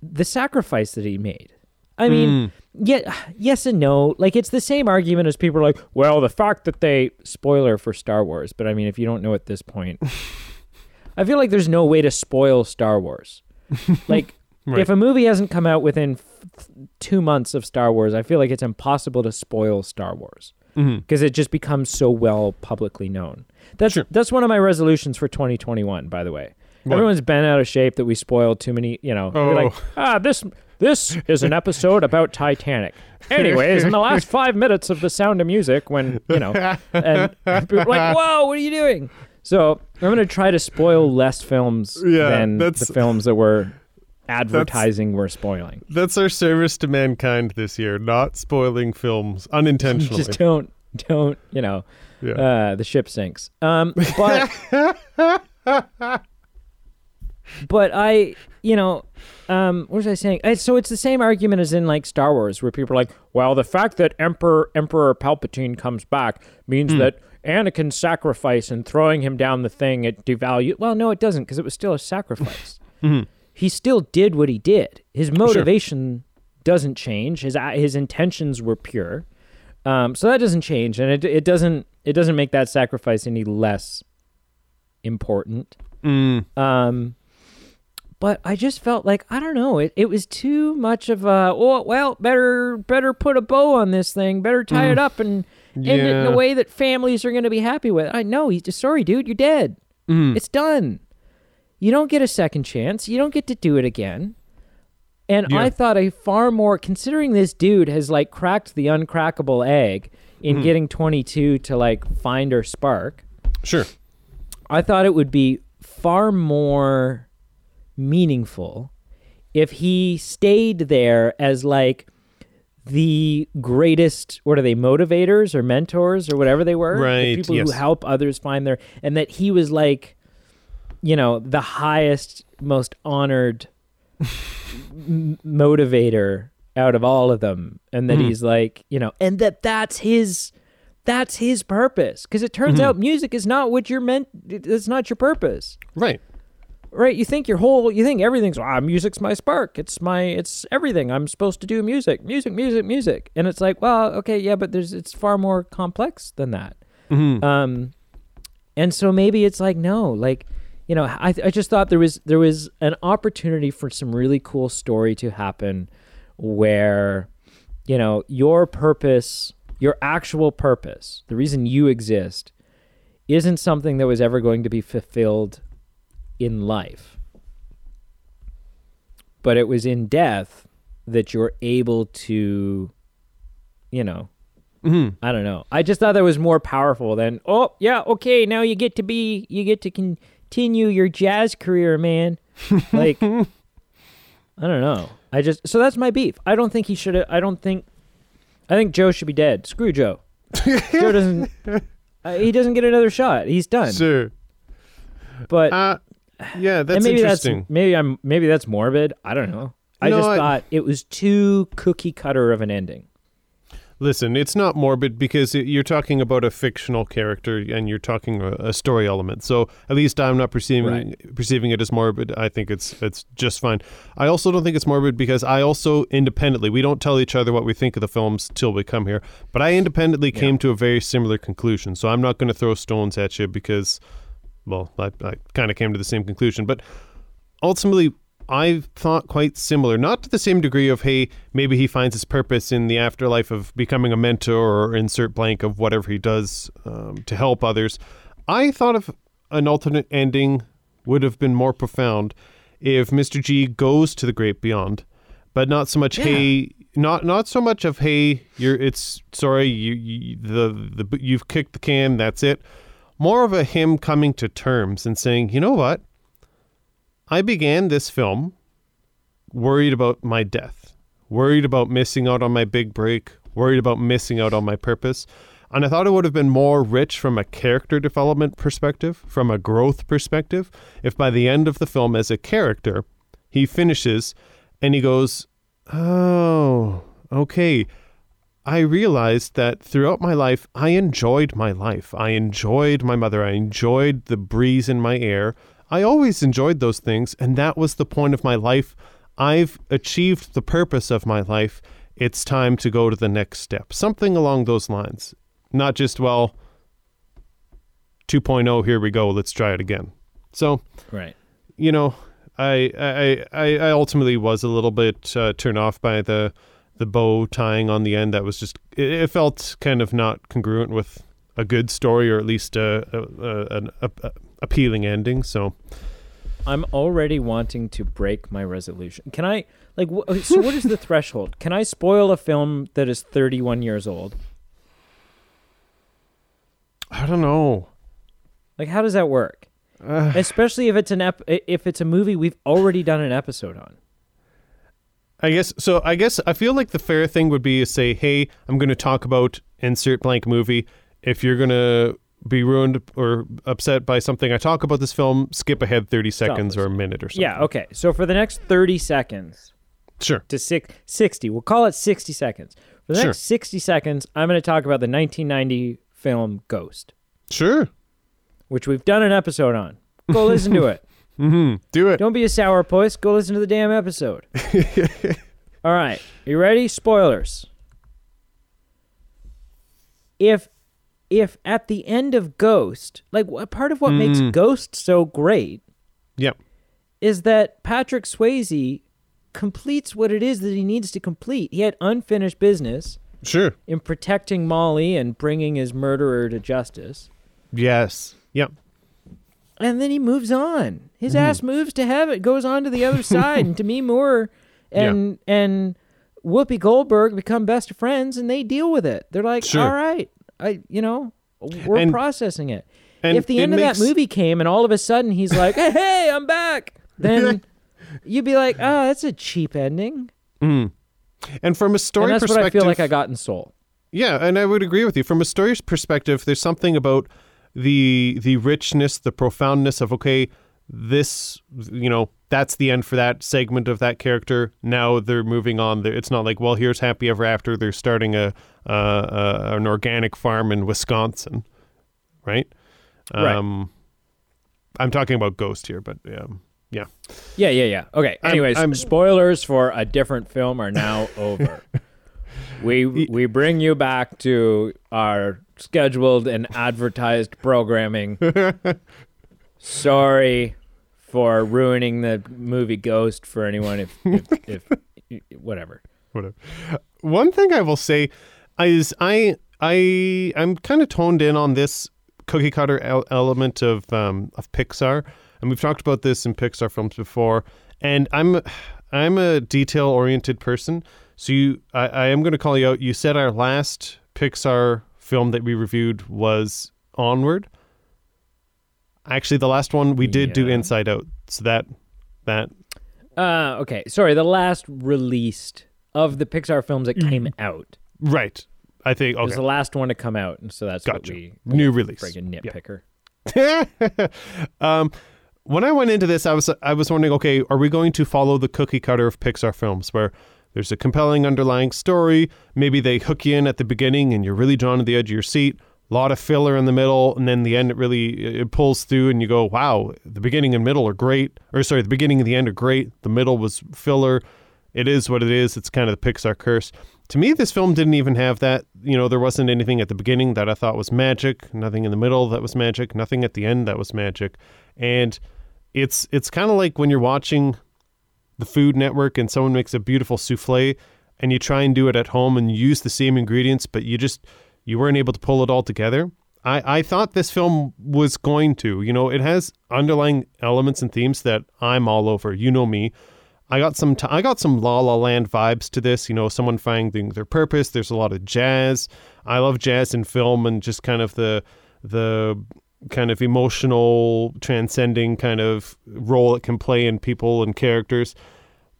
the sacrifice that he made. I mean, mm. Yeah, yes and no. Like it's the same argument as people are like, well, the fact that they spoiler for Star Wars, but I mean, if you don't know at this point, I feel like there's no way to spoil Star Wars. Like Right. if a movie hasn't come out within f- two months of Star Wars, I feel like it's impossible to spoil Star Wars because it just becomes so well publicly known. That's Sure. that's one of my resolutions for 2021. By the way, What? everyone's been out of shape that we spoiled too many. You know, we're like Oh. ah this this is an episode about Titanic. Anyways, in the last five minutes of the Sound of Music, when you know, and people like, whoa, what are you doing? So I'm gonna try to spoil less films Yeah, than the films that we're advertising we're spoiling. That's our service to mankind this year, not spoiling films unintentionally. Just don't don't you know yeah. uh, the ship sinks. Um, but but I you know um, what was I saying? I, so it's the same argument as in like Star Wars, where people are like, well, the fact that Emperor Emperor Palpatine comes back means that Anakin's sacrifice and throwing him down the thing it devalued. Well, no, it doesn't because it was still a sacrifice. Mhm. He still did what he did. His motivation doesn't change. His his intentions were pure. Um, so that doesn't change, and it it doesn't it doesn't make that sacrifice any less important. Mm. Um, but I just felt like I don't know. It it was too much of a oh well better better put a bow on this thing. Better tie it up and end it in a way that families are going to be happy with. I know he's just sorry, dude. You're dead. Mm. It's done. You don't get a second chance. You don't get to do it again. And Yeah. I thought a far more considering this dude has like cracked the uncrackable egg in Mm-hmm. getting 22 to like find her spark. Sure. I thought it would be far more meaningful if he stayed there as like the greatest what are they motivators or mentors or whatever they were The Right, people who help others find their and that he was like you know the highest most honored m- motivator out of all of them and that Mhm. he's like you know and that that's his that's his purpose because it turns Mhm. out music is not what you're meant it's not your purpose Right. Right? You think your whole you think everything's ah music's my spark. It's my it's everything. I'm supposed to do music music music music. And it's like well okay yeah but there's it's far more complex than that. Mhm. um and so maybe it's like no like you know i i just thought there was there was an opportunity for some really cool story to happen where you know your purpose your actual purpose the reason you exist isn't something that was ever going to be fulfilled in life but it was in death that you're able to you know Mhm. I don't know. I just thought that was more powerful than oh yeah okay now you get to be you get to continue your jazz career man. Like I don't know. I just so that's my beef. I don't think he should. I don't think. I think Joe should be dead. Screw Joe. Joe doesn't. Uh, he doesn't get another shot. He's done. Sure. but Uh, yeah, that's and maybe interesting. that's maybe I'm maybe that's morbid. I don't know. I No, just I- thought it was too cookie cutter of an ending. Listen, it's not morbid because it, you're talking about a fictional character and you're talking a, a story element. So at least I'm not perceiving perceiving it as morbid. I think it's it's just fine. I also don't think it's morbid because I also independently we don't tell each other what we think of the films till we come here. But I independently came to a very similar conclusion. So I'm not going to throw stones at you because, well, I, I kind of came to the same conclusion. But ultimately I thought quite similar, not to the same degree of hey, maybe he finds his purpose in the afterlife of becoming a mentor or insert blank of whatever he does um, to help others. I thought of an alternate ending would have been more profound if Mr. G goes to the great beyond, but not so much hey, not not so much of hey, you're it's sorry you, you the the you've kicked the can, that's it. More of a him coming to terms and saying, you know what. I began this film worried about my death, worried about missing out on my big break, worried about missing out on my purpose. And I thought it would have been more rich from a character development perspective, from a growth perspective, if by the end of the film, as a character, he finishes and he goes, Oh, okay. I realized that throughout my life, I enjoyed my life. I enjoyed my mother. I enjoyed the breeze in my air. I always enjoyed those things, and that was the point of my life. I've achieved the purpose of my life, it's time to go to the next step. Something along those lines. Not just, well, 2.0, here we go, let's try it again. So, Right. you know, I I I, I ultimately was a little bit uh, turned off by the the bow tying on the end. That was just it, it felt kind of not congruent with a good story or at least a, a, a, an a, a appealing ending. So I'm already wanting to break my resolution. Can I like wh- so what is the threshold? Can I spoil a film that is 31 years old? I don't know. Like how does that work? Uh, Especially if it's an ep- if it's a movie we've already done an episode on. I guess so. I guess I feel like the fair thing would be to say, "Hey, I'm going to talk about insert blank movie. If you're going to be ruined or upset by something I talk about this film, skip ahead 30 seconds or a minute or something." Yeah, okay. So for the next 30 seconds sure. to six, 60, we'll call it 60 seconds. For the Sure. next 60 seconds, I'm going to talk about the 1990 film Ghost, Sure. which we've done an episode on. Go listen to it. Mm-hmm. Do it. Don't be a sourpuss. Go listen to the damn episode. All right. You ready? Spoilers. If if at the end of Ghost, like what part of what makes Mm. Ghost so great Yep. is that Patrick Swayze completes what it is that he needs to complete. He had unfinished business Sure. in protecting Molly and bringing his murderer to justice. Yes. Yep. And then he moves on. His Mm-hmm. ass moves to heaven, goes on to the other side, and Demi Moore and and Whoopi Goldberg become best friends, and they deal with it. They're like, Sure. all right, I, you know, we're And- processing it. if the it end makes- of that movie came and all of a sudden he's like, hey, hey I'm back, then you'd be like, oh, that's a cheap ending. And from a story and that's perspective, what I feel like I got in Soul. Yeah, and I would agree with you. From a story's perspective, there's something about the the richness, the profoundness of okay, this you know that's the end for that segment of that character. Now they're moving on. It's not like well, here's happy ever after. They're starting a, uh, uh, an organic farm in Wisconsin, right? Right. Um, I'm talking about Ghost here, but um, yeah. Yeah, yeah, yeah. Okay. I'm- Anyways, I'm- spoilers for a different film are now over. we we bring you back to our scheduled and advertised programming. Sorry for ruining the movie Ghost for anyone if if, if whatever. whatever. One thing I will say is I I I'm kind of toned in on this cookie cutter el- element of um, of Pixar, and we've talked about this in Pixar films before. And I'm I'm a detail oriented person, so you I, I am going to call you out. You said our last Pixar film that we reviewed was Onward. Actually, the last one we did do Inside Out. So that that Uh okay. Sorry, the last released of the Pixar films that came out. right. I think It was the last one to come out, and so that's what Gotcha. we New release. friggin' Yeah. nitpicker. um, when I went into this, I was I was wondering, okay, are we going to follow the cookie cutter of Pixar films, where there's a compelling underlying story, maybe they hook you in at the beginning and you're really drawn to the edge of your seat, a lot of filler in the middle, and then the end it really it pulls through, and you go, wow, the beginning and middle are great, or sorry, the beginning and the end are great, the middle was filler. It is what it is. It's kind of the Pixar curse. To me, this film didn't even have that. You know, there wasn't anything at the beginning that I thought was magic, nothing in the middle that was magic, nothing at the end that was magic. And it's it's kind of like when you're watching the Food Network and someone makes a beautiful souffle and you try and do it at home and use the same ingredients, but you just you weren't able to pull it all together. I, I thought this film was going to. You know, it has underlying elements and themes that I'm all over. You know me. I got some t- I got some La La Land vibes to this. You know, someone finding their purpose. There's a lot of jazz. I love jazz in film and just kind of the the kind of emotional, transcending kind of role it can play in people and characters.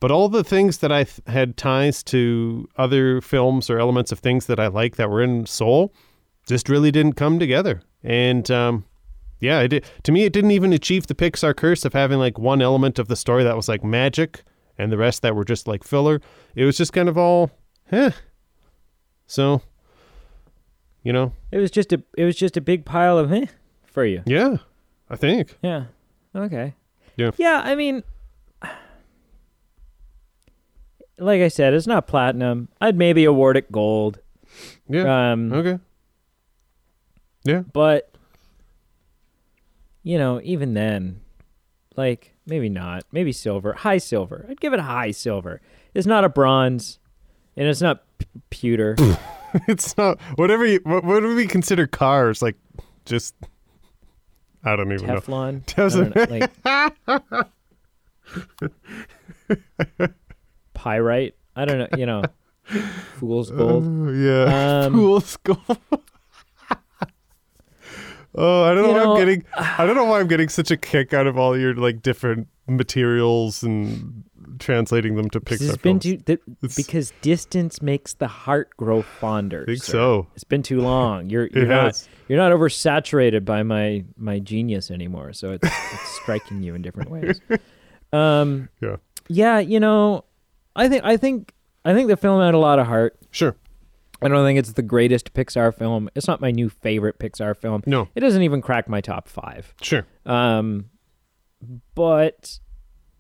But all the things that I th- had ties to other films or elements of things that I like that were in Soul just really didn't come together. And um, yeah, it to me, it didn't even achieve the Pixar curse of having like one element of the story that was like magic and the rest that were just like filler. It was just kind of all, eh. So, you know, It was just a it was just a big pile of eh for you. yeah, I think. Yeah. Okay. Yeah. Yeah, I mean like I said, it's not platinum. I'd maybe award it gold. Yeah. Um, okay. Yeah. but you know, even then, like maybe not, maybe silver, high silver. I'd give it a high silver. It's not a bronze, and it's not p- pewter. it's not whatever you what, what do we consider cars like just I don't even know. Teflon. I Doesn't- don't know, like pyrite. I don't know. You know, fool's gold. Oh, yeah. Um, Fool's gold. oh, I don't know, why know, I'm getting I don't know why I'm getting such a kick out of all your like different materials and translating them to Pixar has been films. too th- It's- because distance makes the heart grow fonder. I think sir. so. It's been too long. You're you're not has. you're not oversaturated by my my genius anymore. So it's it's striking you in different ways. Um, Yeah. yeah, you know, I think I think I think the film had a lot of heart. Sure. I don't think it's the greatest Pixar film. It's not my new favorite Pixar film. No. It doesn't even crack my top five. Sure. Um, but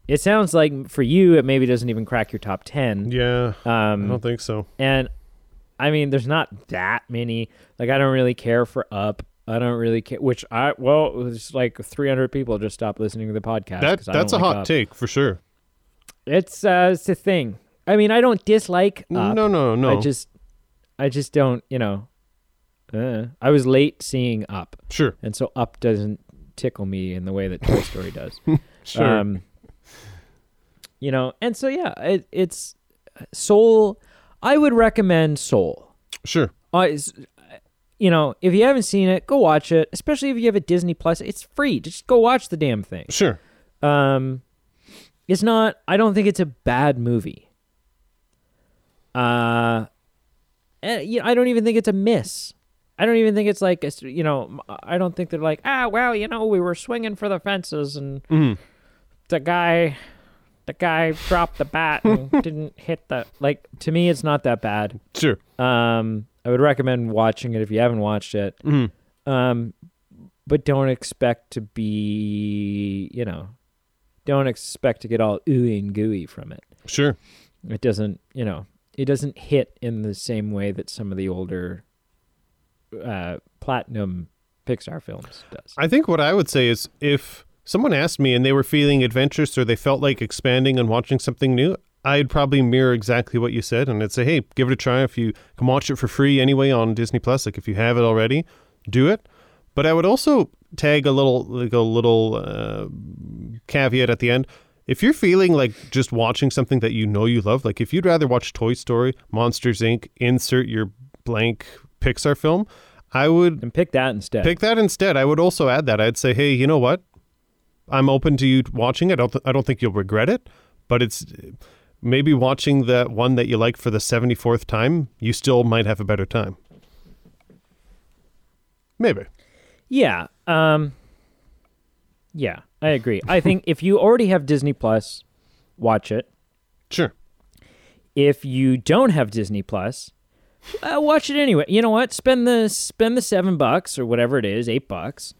it sounds like for you, it maybe doesn't even crack your top ten. Yeah. I Um, don't think so. and I mean, there's not that many. Like, I don't really care for Up. I don't really care. Which I well, it's like 300 people just stopped listening to the podcast. That I that's a like hot Up. take for sure. It's uh, it's a thing. I mean, I don't dislike Up. No, no, no. I just, I just don't. You know, uh, I was late seeing Up, sure. and so Up doesn't tickle me in the way that Toy Story does. Sure. Um, you know, and so yeah, it, it's Soul. I would recommend Soul. sure. Uh, you know, if you haven't seen it, go watch it. Especially if you have a Disney Plus, it's free. Just go watch the damn thing. Sure. Um, it's not. I don't think it's a bad movie. Uh, and, you know, I don't even think it's a miss. I don't even think it's like a you know. I don't think they're like ah well you know we were swinging for the fences and Mhm. the guy, the guy dropped the bat and didn't hit the like. To me, it's not that bad. Sure. Um, I would recommend watching it if you haven't watched it. Mhm. Um, but don't expect to be, you know, don't expect to get all ooey and gooey from it. Sure. It doesn't, you know, it doesn't hit in the same way that some of the older uh, platinum Pixar films does. I think what I would say is if someone asked me and they were feeling adventurous or they felt like expanding and watching something new, I'd probably mirror exactly what you said and I'd say, hey, give it a try. If you can watch it for free anyway on Disney Plus, like if you have it already, do it. But I would also tag a little, like a little uh, caveat at the end. If you're feeling like just watching something that you know you love, like if you'd rather watch Toy Story, Monsters Inc., insert your blank Pixar film, I would And pick that instead. Pick that instead. I would also add that. I'd say, hey, you know what? I'm open to you watching it. I don't, th- I don't think you'll regret it, but it's maybe watching that one that you like for the 74th time, you still might have a better time. Maybe. Yeah. Um Yeah, I agree. I think if you already have Disney Plus, watch it. Sure. If you don't have Disney Plus, uh, watch it anyway. You know what? Spend the spend the 7 bucks or whatever it is, 8 bucks.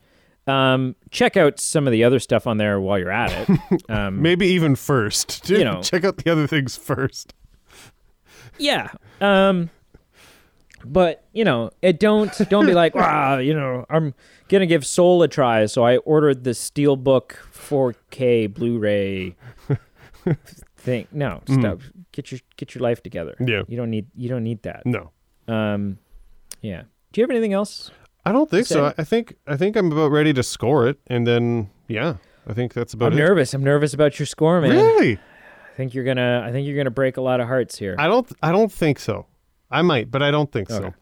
Um check out some of the other stuff on there while you're at it. Um Maybe even first. You know. Check out the other things first. yeah. Um but you know, it don't don't be like, wow, you know, I'm gonna give Soul a try, so I ordered the Steelbook 4K Blu-ray thing. No, stop. Get your get your life together. Yeah. You don't need you don't need that. No. Um, yeah. Do you have anything else? I don't think so. I I think I think I'm about ready to score it and then yeah, I think that's about I'm it. nervous. I'm nervous about your score, man. Really? I think you're gonna I think you're gonna break a lot of hearts here. I don't I don't think so. I might, but I don't think so.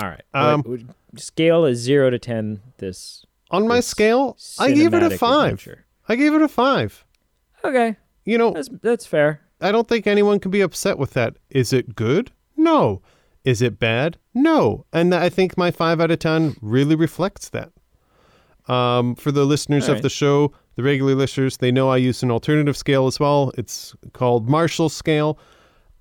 All right. Um, What- what- scale is zero to ten. This On my This scale, I gave it a 5. adventure. I gave it a 5. Okay, You know, that's that's fair. I don't think anyone can be upset with that. Is it good? No. Is it bad? No. And I think my 5 out of 10 really reflects that. Um, for the listeners All of the show, the regular listeners, they know I use an alternative scale as well. It's called Marshall scale.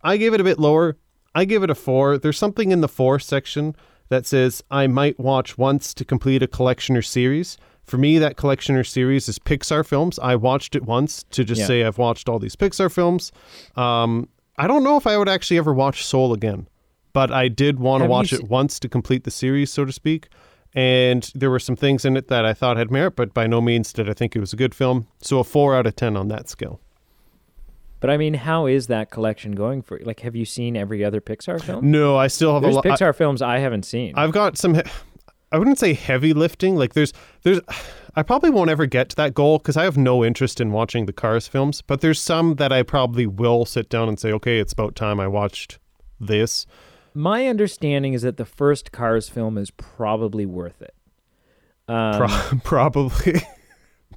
I gave it a bit lower. I give it a 4. There's something in the 4 section that says I might watch once to complete a collection or series. For me, that collection or series is Pixar films. I watched it once to just Yeah. say I've watched all these Pixar films. Um, I don't know if I would actually ever watch Soul again, but I did want to watch it once to complete the series, so to speak. And there were some things in it that I thought had merit, but by no means did I think it was a good film. So a four out of ten on that scale. But I mean, how is that collection going for you? Like, have you seen every other Pixar film? No, I still have There's a lot. Pixar films I haven't seen. I've got some. he- I wouldn't say heavy lifting. Like there's, there's. I probably won't ever get to that goal because I have no interest in watching the Cars films. But there's some that I probably will sit down and say, okay, it's about time I watched this. My understanding is that the first Cars film is probably worth it. Um, Pro- probably,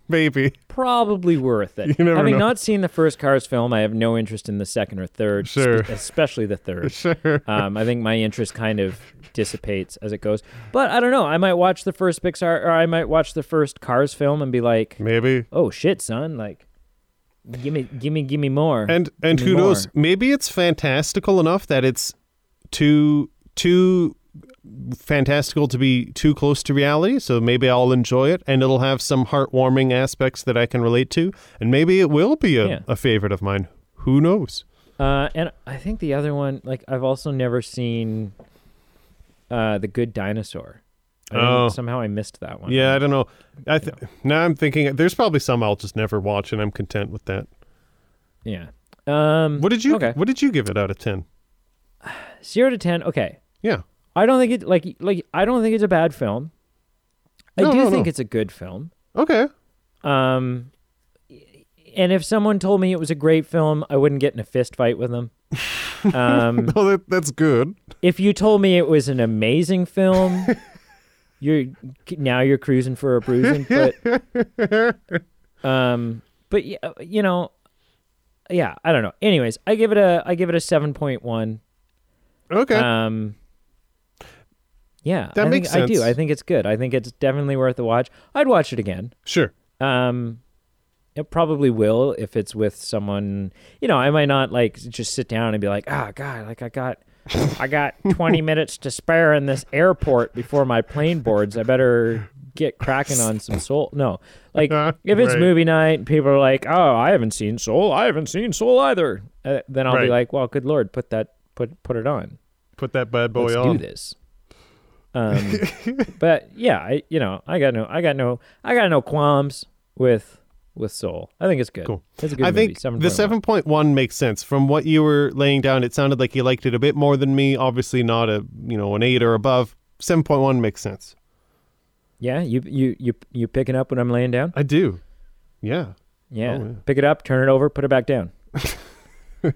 maybe. probably worth it. You never Having know. not seen the first Cars film, I have no interest in the second or third, spe- Sure. especially the third. Sure. Um, I think my interest kind of dissipates as it goes. But I don't know. I might watch the first Pixar, or I might watch the first Cars film and be like, Maybe. "Oh shit, son! Like, give me, give me, give me more." And and who knows? Maybe it's fantastical enough that it's too too fantastical to be too close to reality. So maybe I'll enjoy it, and it'll have some heartwarming aspects that I can relate to, and maybe it will be a, Yeah. a favorite of mine. Who knows? Uh, and I think the other one, like I've also never seen uh, the Good Dinosaur. I Oh. somehow I missed that one. Yeah, I don't know. I th- now I'm thinking there's probably some I'll just never watch, and I'm content with that. yeah. Um, What did you Okay, What did you give it out of ten? Zero to ten. Okay, Yeah. I don't think it like like I don't think it's a bad film. I No, do no, think no. it's a good film. Okay. Um, and if someone told me it was a great film, I wouldn't get in a fist fight with them. Um, Oh, that, that's good. if you told me it was an amazing film, you're now you're cruising for a bruising. But um, but yeah, you know, yeah, I don't know. Anyways, I give it a I give it a seven point one. Okay. Um, yeah, That I makes think, I do. I think it's good. I think it's definitely worth a watch. I'd watch it again. sure. Um, it probably will if it's with someone. You know, I might not like just sit down and be like, ah, God, like I got, I got twenty minutes to spare in this airport before my plane boards. I better get cracking on some Soul. No, like if it's Right. movie night, and people are like, oh, I haven't seen Soul. I haven't seen Soul either. Uh, then I'll be like, well, good lord, put that, put put it on. Put that bad boy Let's on. do this. Um, but yeah, I you know I got no I got no I got no qualms with with Soul. I think it's good. Cool. It's a good I movie. think 7.1. the seven point one makes sense from what you were laying down. It sounded like you liked it a bit more than me. Obviously, not a you know an eight or above. Seven point one makes sense. Yeah, you you you you picking up when I'm laying down? I do. Yeah. Yeah. Oh, yeah. Pick it up, turn it over, put it back down.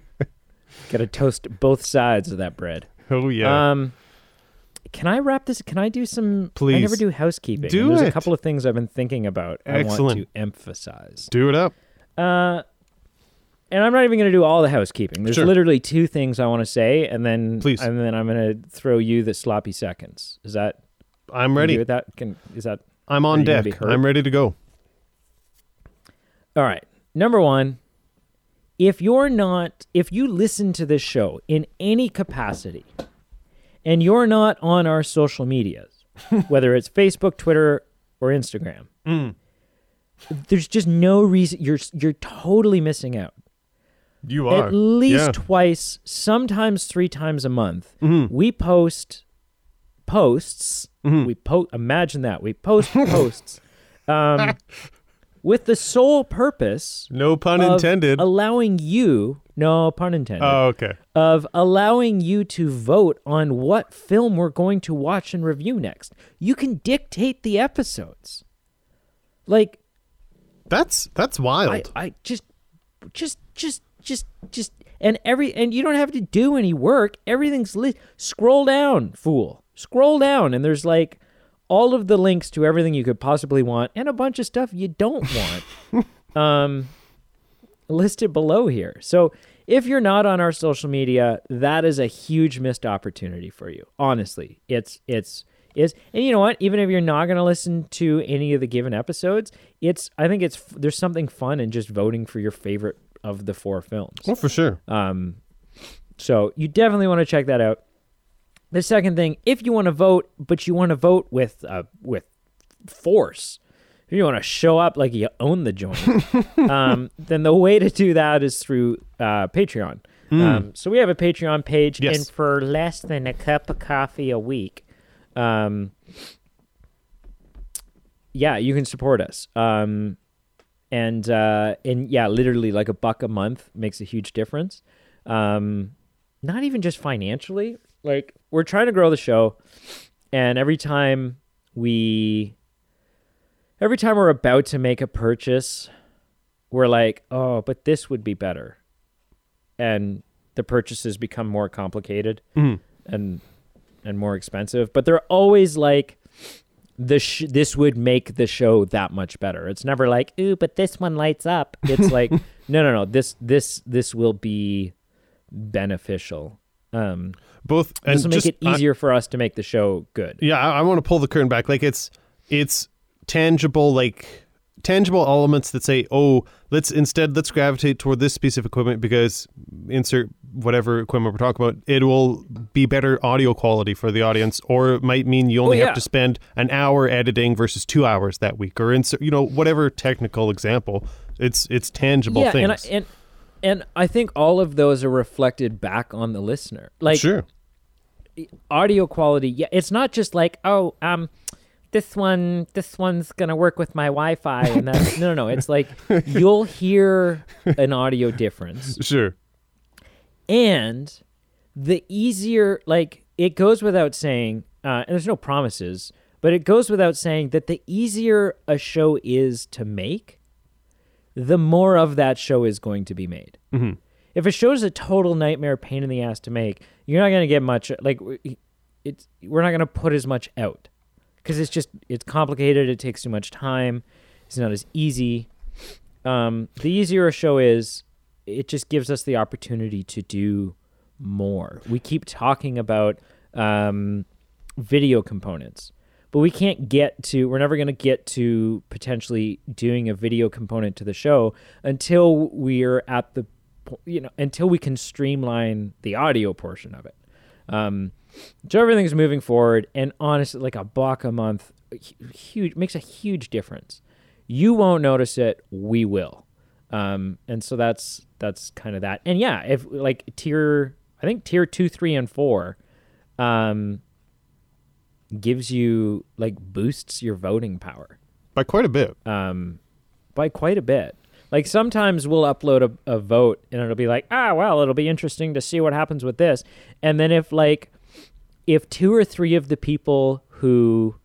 got to toast both sides of that bread. Oh yeah. Um, can I wrap this? Can I do some? Please. I never do housekeeping. Do and there's a couple of things I've been thinking about. I want Excellent. to emphasize. do it up. Uh, and I'm not even going to do all the housekeeping. There's Sure. literally two things I want to say, and then Please. and then I'm going to throw you the sloppy seconds. Is that I'm ready. With that, can is that I'm on deck. I'm ready to go. all right? Number one, if you're not, if you listen to this show in any capacity, and you're not on our social medias, whether it's Facebook, Twitter, or Instagram, Mm. there's just no reason you're you're totally missing out. You are at least Yeah. twice, sometimes three times a month, Mhm. we post posts. Mhm. We post. Imagine that we post posts um, with the sole purpose No pun of intended. allowing you, no pun intended, oh, okay. of allowing you to vote on what film we're going to watch and review next. You can dictate the episodes. Like That's that's wild. I, I just just just just just and every and you don't have to do any work everything's lit scroll down fool scroll down and there's like all of the links to everything you could possibly want and a bunch of stuff you don't want um listed below here. So if you're not on our social media that is a huge missed opportunity for you. Honestly it's it's is and you know what? Even if you're not going to listen to any of the given episodes it's i think it's there's something fun in just voting for your favorite of the four films. Oh, for sure. um so you definitely want to check that out the second thing if you want to vote but you want to vote with uh with force if you want to show up like you own the joint um then the way to do that is through uh patreon Um, so we have a Patreon page, Yes. and for less than a cup of coffee a week, um, yeah, you can support us. Um, and uh, and yeah, literally like a buck a month makes a huge difference. Um, not even just financially. Like we're trying to grow the show, and every time we, every time we're about to make a purchase, we're like, oh, but this would be better, and the purchases become more complicated Mhm. and and more expensive. But they're always like, the sh- this would make the show that much better. It's never like, ooh, but this one lights up. It's like, no, no, no. This this this will be beneficial. Um, Both and this will make just- it I- easier for us to make the show good. yeah, I, I want to pull the curtain back. Like it's it's tangible, like tangible elements that say, oh, let's instead let's gravitate toward this piece of equipment because insert whatever equipment we're talking about, it will be better audio quality for the audience, or it might mean you only Oh, yeah. have to spend an hour editing versus two hours that week, or insert, you know, whatever technical example. It's it's tangible yeah, things. and I, and and I think all of those are reflected back on the listener. Like sure. audio quality. Yeah, it's not just like, oh, um, this one, this one's gonna work with my Wi-Fi, and that's no, no, no. It's like you'll hear an audio difference, Sure. and the easier, like, it goes without saying, uh, and there's no promises, but it goes without saying that the easier a show is to make, the more of that show is going to be made. hmm If a show is a total nightmare, pain in the ass to make, you're not gonna get much. Like, it's we're not gonna put as much out because it's just it's complicated. It takes too much time. It's not as easy. Um, the easier a show is, it just gives us the opportunity to do more. We keep talking about um, video components, but we can't get to. We're never going to get to potentially doing a video component to the show until we're at the, you know, until we can streamline the audio portion of it. Um, so everything's moving forward, and honestly, like a buck a month, huge makes a huge difference. You won't notice it, we will, um, and so that's that's kind of that. And yeah, if like tier, I think tier two, three, and four, um, gives you like boosts your voting power By quite a bit. um, by quite a bit. Like sometimes we'll upload a, a vote and it'll be like, ah, well, it'll be interesting to see what happens with this. And then if like, if two or three of the people who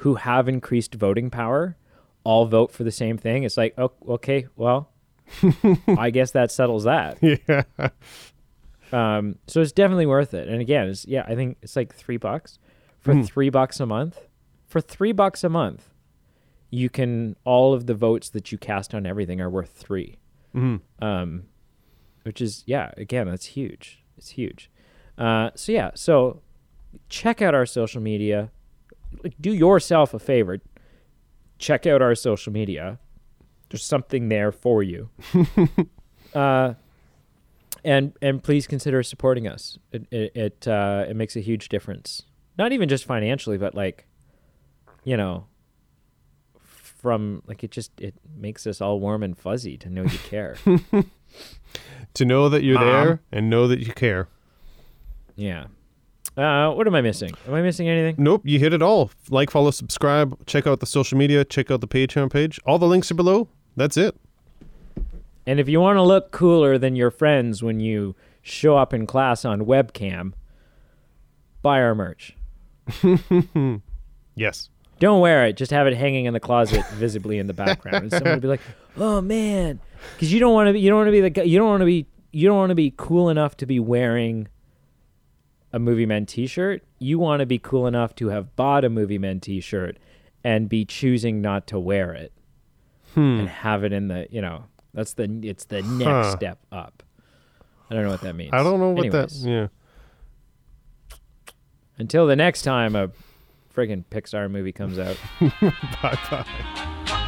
who have increased voting power all vote for the same thing, it's like, oh, okay, well, I guess that settles that. Yeah. Um, so it's definitely worth it. And again, it's yeah, I think it's like three bucks for Hmm. three bucks a month. For three bucks a month, you can all of the votes that you cast on everything are worth three. hmm Um, which is yeah, again, that's huge. It's huge. Uh, so yeah, so check out our social media. Like, do yourself a favor. Check out our social media. There's something there for you. uh, and and please consider supporting us. It it it, uh, it makes a huge difference. Not even just financially, but like, you know, from like it just it makes us all warm and fuzzy to know you care. To know that you're Mom. there and know that you care. yeah. Uh, what am I missing? Am I missing anything? Nope, you hit it all. Like, follow, subscribe, check out the social media, check out the Patreon page. All the links are below. That's it. And if you want to look cooler than your friends when you show up in class on webcam, buy our merch. Yes. Don't wear it. Just have it hanging in the closet, visibly in the background, and someone will be like, "Oh man," because you don't want to be. You don't want to be the guy. You don't want to be. You don't want to be cool enough to be wearing a Movie Men T-shirt. You want to be cool enough to have bought a Movie Men T-shirt and be choosing not to wear it Hmm. and have it in the. You know, that's the. It's the next Huh. step up. I don't know what that means. I don't know what Anyways, that. Yeah. Until the next time a friggin' Pixar movie comes out. bye bye.